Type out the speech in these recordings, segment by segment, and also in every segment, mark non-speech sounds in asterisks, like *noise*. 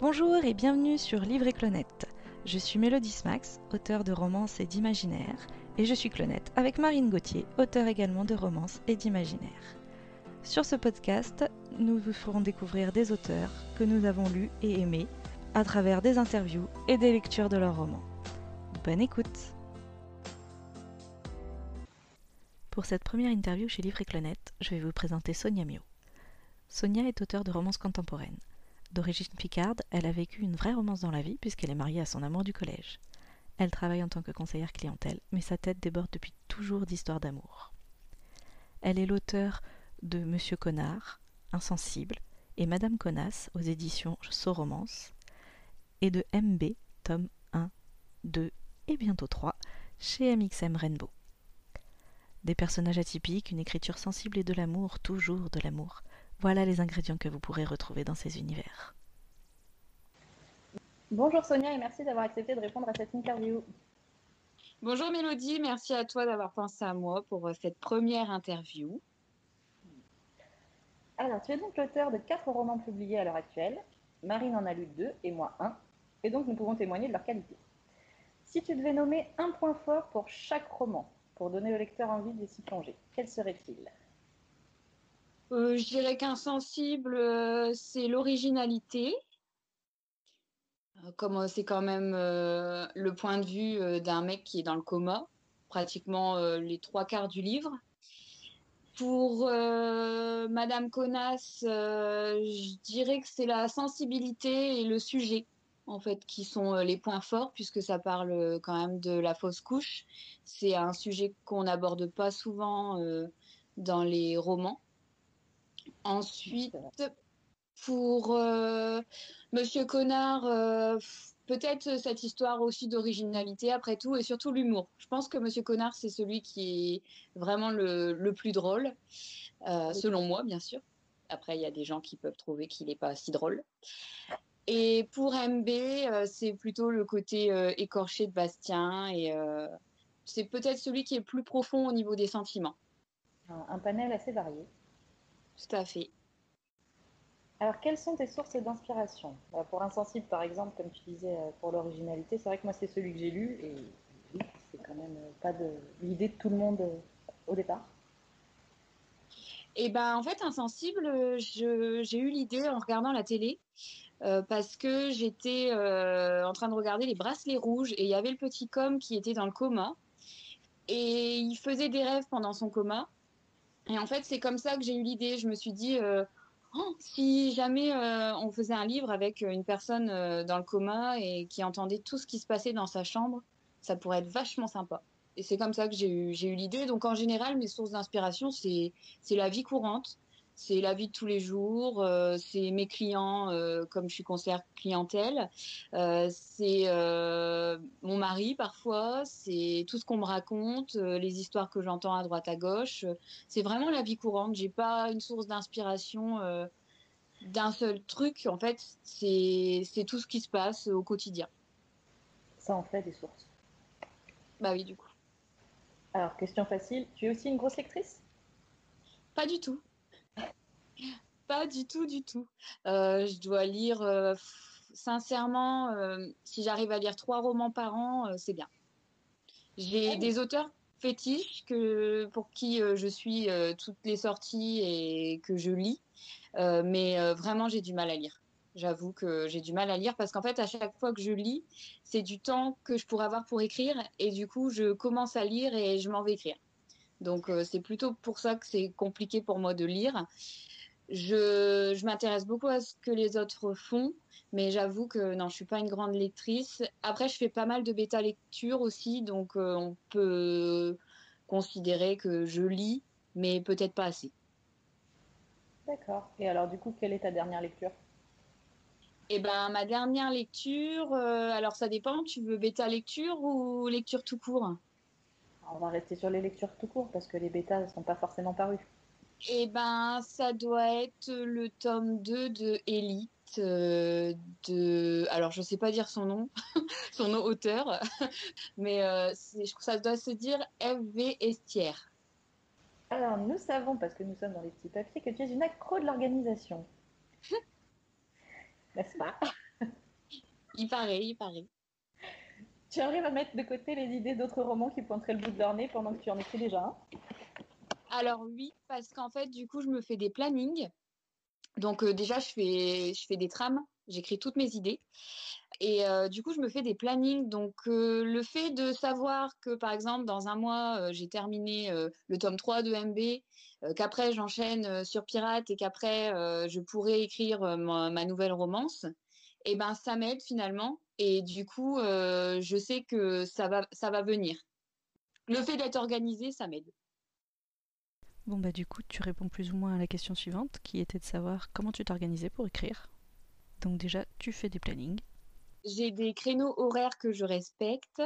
Bonjour et bienvenue sur Livre et Clonette. Je suis Mélodie Smax, auteure de romances et d'imaginaire, et je suis Clonette avec Marine Gauthier, auteure également de romances et d'imaginaire. Sur ce podcast, nous vous ferons découvrir des auteurs que nous avons lus et aimés à travers des interviews et des lectures de leurs romans. Bonne écoute Pour cette première interview chez Livre et Clonette, je vais vous présenter Sonia Mio. Sonia est auteure de romances contemporaines. D'origine picarde, elle a vécu une vraie romance dans la vie puisqu'elle est mariée à son amour du collège. Elle travaille en tant que conseillère clientèle, mais sa tête déborde depuis toujours d'histoires d'amour. Elle est l'auteur de Monsieur Connard, Insensible, et Madame Connasse aux éditions Romance, et de MB, tome 1, 2 et bientôt 3, chez MXM Rainbow. Des personnages atypiques, une écriture sensible et de l'amour, toujours de l'amour. Voilà les ingrédients que vous pourrez retrouver dans ces univers. Bonjour Sonia et merci d'avoir accepté de répondre à cette interview. Bonjour Mélodie, merci à toi d'avoir pensé à moi pour euh, cette première interview. Alors, tu es donc l'auteur de quatre romans publiés à l'heure actuelle. Marine en a lu deux et moi un, et donc nous pouvons témoigner de leur qualité. Si tu devais nommer un point fort pour chaque roman, pour donner au lecteur envie de s'y plonger, quel serait-il? Euh, je dirais qu'insensible, euh, c'est l'originalité. Euh, comme c'est quand même le point de vue d'un mec qui est dans le coma, pratiquement les trois quarts du livre. Pour Madame Connasse, je dirais que c'est la sensibilité et le sujet en fait qui sont les points forts puisque ça parle quand même de la fausse couche. C'est un sujet qu'on n'aborde pas souvent dans les romans. Ensuite, pour euh, Monsieur Connard, euh, peut-être cette histoire aussi d'originalité après tout et surtout l'humour. Je pense que Monsieur Connard, c'est celui qui est vraiment le, plus drôle, euh, selon moi, bien sûr. Après, il y a des gens qui peuvent trouver qu'il n'est pas si drôle. Et pour MB, c'est plutôt le côté écorché de Bastien et c'est peut-être celui qui est plus profond au niveau des sentiments. un panel assez varié. Tout à fait. Alors, quelles sont tes sources d'inspiration? Bah, Pour Insensible, par exemple, comme tu disais, euh, pour l'originalité, c'est vrai que moi, c'est celui que j'ai lu et c'est quand même euh, pas de l'idée de tout le monde euh, au départ. Et eh ben, en fait, Insensible, j'ai eu l'idée en regardant la télé parce que j'étais en train de regarder les bracelets rouges et il y avait le petit com qui était dans le coma et il faisait des rêves pendant son coma et en fait, c'est comme ça que j'ai eu l'idée. Je me suis dit, euh, oh, si jamais euh, on faisait un livre avec une personne euh, dans le coma et qui entendait tout ce qui se passait dans sa chambre, ça pourrait être vachement sympa. Et c'est comme ça que j'ai eu, eu l'idée. Donc en général, mes sources d'inspiration, c'est la vie courante c'est la vie de tous les jours, euh, c'est mes clients, euh, comme je suis conseillère clientèle, euh, c'est mon mari parfois, c'est tout ce qu'on me raconte, les histoires que j'entends à droite à gauche. c'est vraiment la vie courante. J'ai pas une source d'inspiration d'un seul truc. En fait, c'est tout ce qui se passe au quotidien. Ça en fait des sources. Bah oui, du coup. Alors, question facile, tu es aussi une grosse lectrice? Pas du tout. Pas du tout, du tout. Euh, je dois lire, euh, sincèrement, euh, si j'arrive à lire trois romans par an, c'est bien. J'ai des auteurs fétiches que, pour qui je suis toutes les sorties et que je lis, mais vraiment j'ai du mal à lire. J'avoue que j'ai du mal à lire parce qu'en fait, à chaque fois que je lis, c'est du temps que je pourrais avoir pour écrire et du coup, je commence à lire et je m'en vais écrire. Donc, c'est plutôt pour ça que c'est compliqué pour moi de lire. Je, m'intéresse beaucoup à ce que les autres font, mais j'avoue que non, je suis pas une grande lectrice. Après, je fais pas mal de bêta lecture aussi, donc euh, on peut considérer que je lis, mais peut-être pas assez. D'accord. Et alors, du coup, quelle est ta dernière lecture? Eh ben, ma dernière lecture, euh, alors ça dépend. Tu veux bêta lecture ou lecture tout court? On va rester sur les lectures tout court parce que les bêtas ne sont pas forcément parues. Eh ben, ça doit être le tome 2 de Elite. Euh, de alors je sais pas dire son nom *laughs* son nom auteur *laughs* mais euh, ça doit se dire FV Estière alors nous savons parce que nous sommes dans les petits papiers que tu es une accro de l'organisation *laughs* n'est-ce pas? Il paraît, il paraît. Tu arrives à mettre de côté les idées d'autres romans qui pointeraient le bout de leur nez pendant que tu en écris déjà un? Alors oui, parce qu'en fait, du coup, je me fais des plannings. Donc euh, déjà, je fais, je fais des trames, j'écris toutes mes idées. Et euh, du coup, je me fais des plannings. Donc euh, le fait de savoir que, par exemple, dans un mois, j'ai terminé le tome 3 de MB, qu'après, j'enchaîne sur Pirate et qu'après, je pourrais écrire ma, nouvelle romance, eh ben ça m'aide finalement. Et du coup, je sais que ça va, ça va venir. Le fait d'être organisé, ça m'aide. Bon bah du coup tu réponds plus ou moins à la question suivante qui était de savoir comment tu t'organisais pour écrire. Donc déjà tu fais des plannings. J'ai des créneaux horaires que je respecte.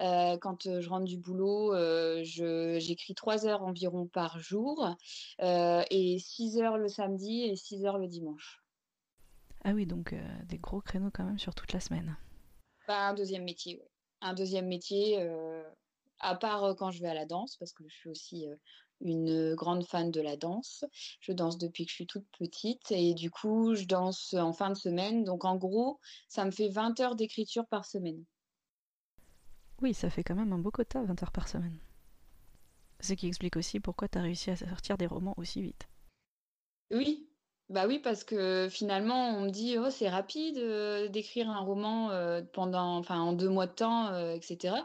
Euh, quand euh, je rentre du boulot, euh, j'écris 3 heures environ par jour et 6 heures le samedi et 6 heures le dimanche. Ah oui, donc des gros créneaux quand même sur toute la semaine. Bah, un deuxième métier, oui. Un deuxième métier, à part quand je vais à la danse, parce que je suis aussi une grande fan de la danse. Je danse depuis que je suis toute petite et du coup, je danse en fin de semaine. Donc en gros, ça me fait 20 heures d'écriture par semaine. Oui, ça fait quand même un beau quota, 20 heures par semaine. Ce qui explique aussi pourquoi tu as réussi à sortir des romans aussi vite. Oui, bah oui, parce que finalement, on me dit, oh, c'est rapide euh, d'écrire un roman euh, pendant, enfin, en deux mois de temps, euh, etc.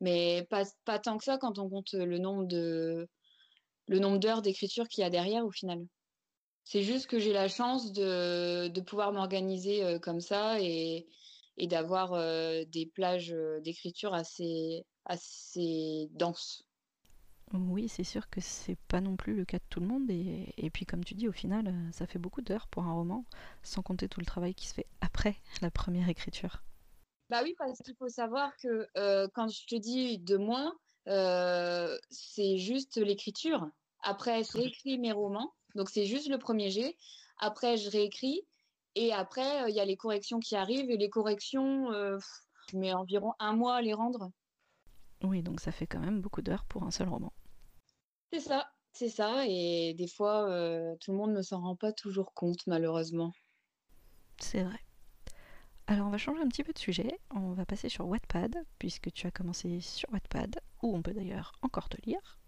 Mais pas, pas tant que ça quand on compte le nombre de, le nombre d'heures d'écriture qu'il y a derrière au final. C'est juste que j'ai la chance de, de pouvoir m'organiser euh, comme ça et, et d'avoir euh, des plages euh, d'écriture assez, assez denses. Oui, c'est sûr que c'est pas non plus le cas de tout le monde. Et, et puis, comme tu dis, au final, ça fait beaucoup d'heures pour un roman, sans compter tout le travail qui se fait après la première écriture. Bah oui, parce qu'il faut savoir que quand je te dis deux mois, c'est juste l'écriture. Après, je réécris mes romans. Donc, c'est juste le premier jet. Après, je réécris. Et après, il y a les corrections qui arrivent. Et les corrections, je mets environ un mois à les rendre. Oui, donc ça fait quand même beaucoup d'heures pour un seul roman. C'est ça, c'est ça. Et des fois, tout le monde ne s'en rend pas toujours compte, malheureusement. C'est vrai. Alors on va changer un petit peu de sujet, on va passer sur Wattpad, puisque tu as commencé sur Wattpad, on peut d'ailleurs encore te lire.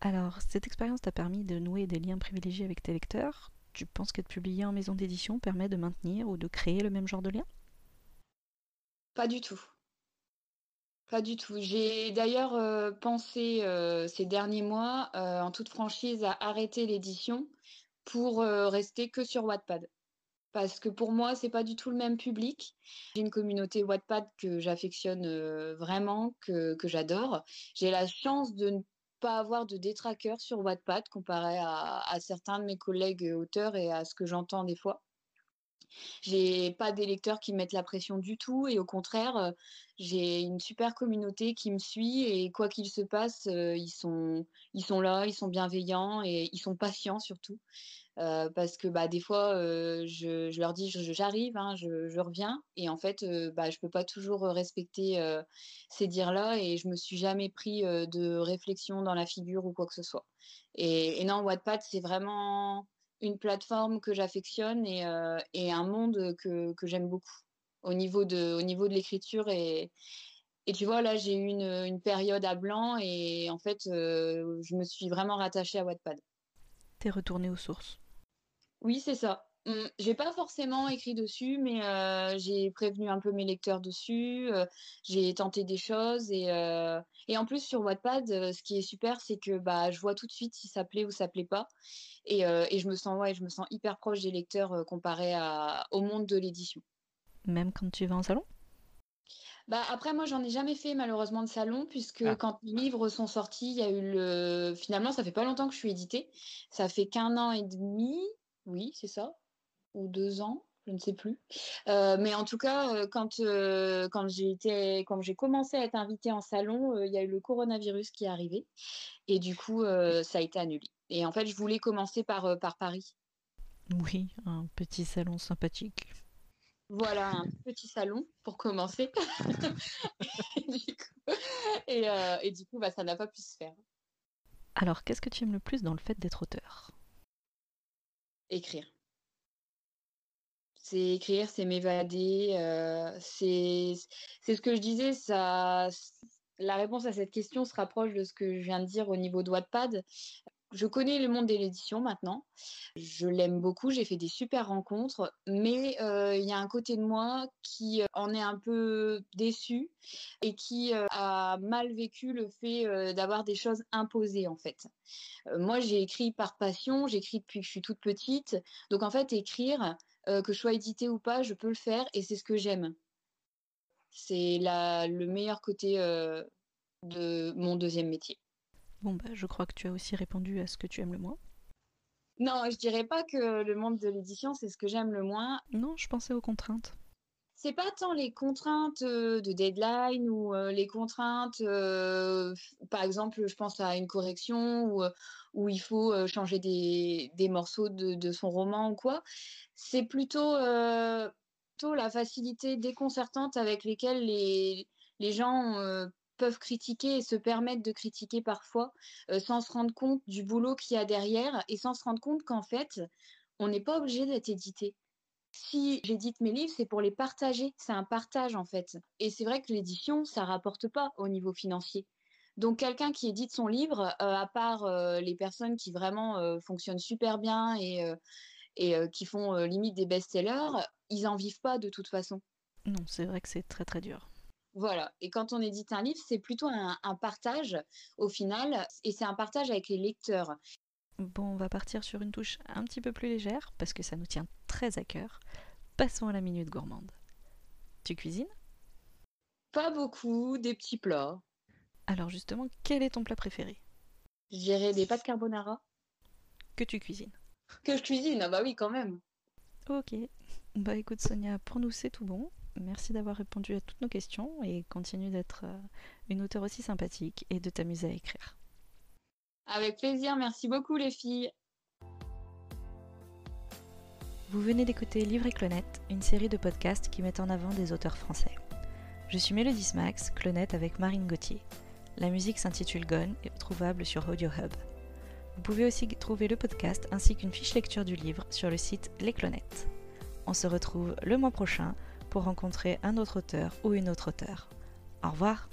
Alors, cette expérience t'a permis de nouer des liens privilégiés avec tes lecteurs. Tu penses qu'être publié en maison d'édition permet de maintenir ou de créer le même genre de lien? Pas du tout. Pas du tout. J'ai d'ailleurs euh, pensé euh, ces derniers mois, euh, en toute franchise, à arrêter l'édition pour rester que sur Wattpad parce que pour moi, c'est pas du tout le même public. J'ai une communauté Wattpad que j'affectionne euh, vraiment, que, j'adore. J'ai la chance de ne pas avoir de détraqueurs sur Wattpad comparé à, certains de mes collègues auteurs et à ce que j'entends des fois. J'ai pas des lecteurs qui mettent la pression du tout et au contraire, euh, j'ai une super communauté qui me suit et quoi qu'il se passe, euh, ils sont ils sont là, ils sont bienveillants et ils sont patients surtout. Euh, parce que bah, des fois, je, je, leur dis j'arrive, hein, je, reviens, et en fait, euh, bah, je peux pas toujours respecter ces dires-là, et je me suis jamais pris de réflexion dans la figure ou quoi que ce soit. Et, et non, Wattpad, c'est vraiment une plateforme que j'affectionne et, euh, et, un monde que, que j'aime beaucoup au niveau de, au niveau de l'écriture et, et tu vois, là, j'ai eu une, une, période à blanc et en fait, je me suis vraiment rattachée à Wattpad. T'es retournée aux sources. Oui, c'est ça. Mmh, j'ai pas forcément écrit dessus, mais euh, j'ai prévenu un peu mes lecteurs dessus. Euh, j'ai tenté des choses et, euh, et en plus sur Wattpad, ce qui est super, c'est que bah je vois tout de suite si ça plaît ou ça plaît pas. Et, et je me sens ouais, je me sens hyper proche des lecteurs comparé à, au monde de l'édition. Même quand tu vas en salon? Bah après moi j'en ai jamais fait malheureusement de salon puisque ah. quand les livres sont sortis, il y a eu le finalement ça fait pas longtemps que je suis éditée, ça fait qu'un an et demi oui, c'est ça. Ou deux ans, je ne sais plus. Euh, mais en tout cas, euh, quand, euh, quand j'ai été, quand j'ai commencé à être invitée en salon, il y a eu le coronavirus qui est arrivé. Et du coup, ça a été annulé. Et en fait, je voulais commencer par, par Paris. Oui, un petit salon sympathique. Voilà, un petit salon pour commencer. *laughs* et, du coup, et, et du coup bah, ça n'a pas pu se faire. Alors, qu'est-ce que tu aimes le plus dans le fait d'être auteur? Écrire. C'est écrire, c'est m'évader. euh, c'est ce que je disais. Ça, la réponse à cette question se rapproche de ce que je viens de dire au niveau de Wattpad. Je connais le monde de l'édition maintenant. Je l'aime beaucoup. J'ai fait des super rencontres, mais euh, il y a un côté de moi qui euh, en est un peu déçu et qui euh, a mal vécu le fait d'avoir des choses imposées en fait. Moi, j'ai écrit par passion. J'écris depuis que je suis toute petite. Donc en fait, écrire euh, que je sois édité ou pas, je peux le faire et c'est ce que j'aime. C'est le meilleur côté euh, de mon deuxième métier. Bon, bah, je crois que tu as aussi répondu à ce que tu aimes le moins. Non, je dirais pas que le monde de l'édition, c'est ce que j'aime le moins. Non, je pensais aux contraintes. C'est pas tant les contraintes euh, de deadline ou euh, les contraintes, euh, par exemple, je pense à une correction où, où il faut changer des, morceaux de, son roman ou quoi. C'est plutôt, plutôt la facilité déconcertante avec lesquelles les, gens peuvent critiquer et se permettre de critiquer parfois sans se rendre compte du boulot qu'il y a derrière et sans se rendre compte qu'en fait, on n'est pas obligé d'être édité. Si j'édite mes livres, c'est pour les partager. C'est un partage en fait. Et c'est vrai que l'édition, ça rapporte pas au niveau financier. Donc quelqu'un qui édite son livre, euh, à part euh, les personnes qui vraiment euh, fonctionnent super bien et, et qui font limite des best-sellers, ils en vivent pas de toute façon. Non, c'est vrai que c'est très très dur. Voilà. Et quand on édite un livre, c'est plutôt un, un partage au final, et c'est un partage avec les lecteurs. Bon, on va partir sur une touche un petit peu plus légère, parce que ça nous tient très à cœur. Passons à la minute gourmande. Tu cuisines? Pas beaucoup, des petits plats. Alors justement, quel est ton plat préféré? Je dirais des pâtes carbonara. que tu cuisines? Que je cuisine, ah bah oui, quand même. Ok. Bah écoute Sonia, pour nous c'est tout bon. Merci d'avoir répondu à toutes nos questions et continue d'être euh, une auteure aussi sympathique et de t'amuser à écrire. Avec plaisir, merci beaucoup les filles. Vous venez d'écouter Livre et Clonette, une série de podcasts qui met en avant des auteurs français. Je suis Mélodie Smax, Clonette avec Marine Gauthier. La musique s'intitule Gone et trouvable sur Audio Hub. Vous pouvez aussi trouver le podcast ainsi qu'une fiche lecture du livre sur le site Les Clonettes. On se retrouve le mois prochain pour rencontrer un autre auteur ou une autre auteure. Au revoir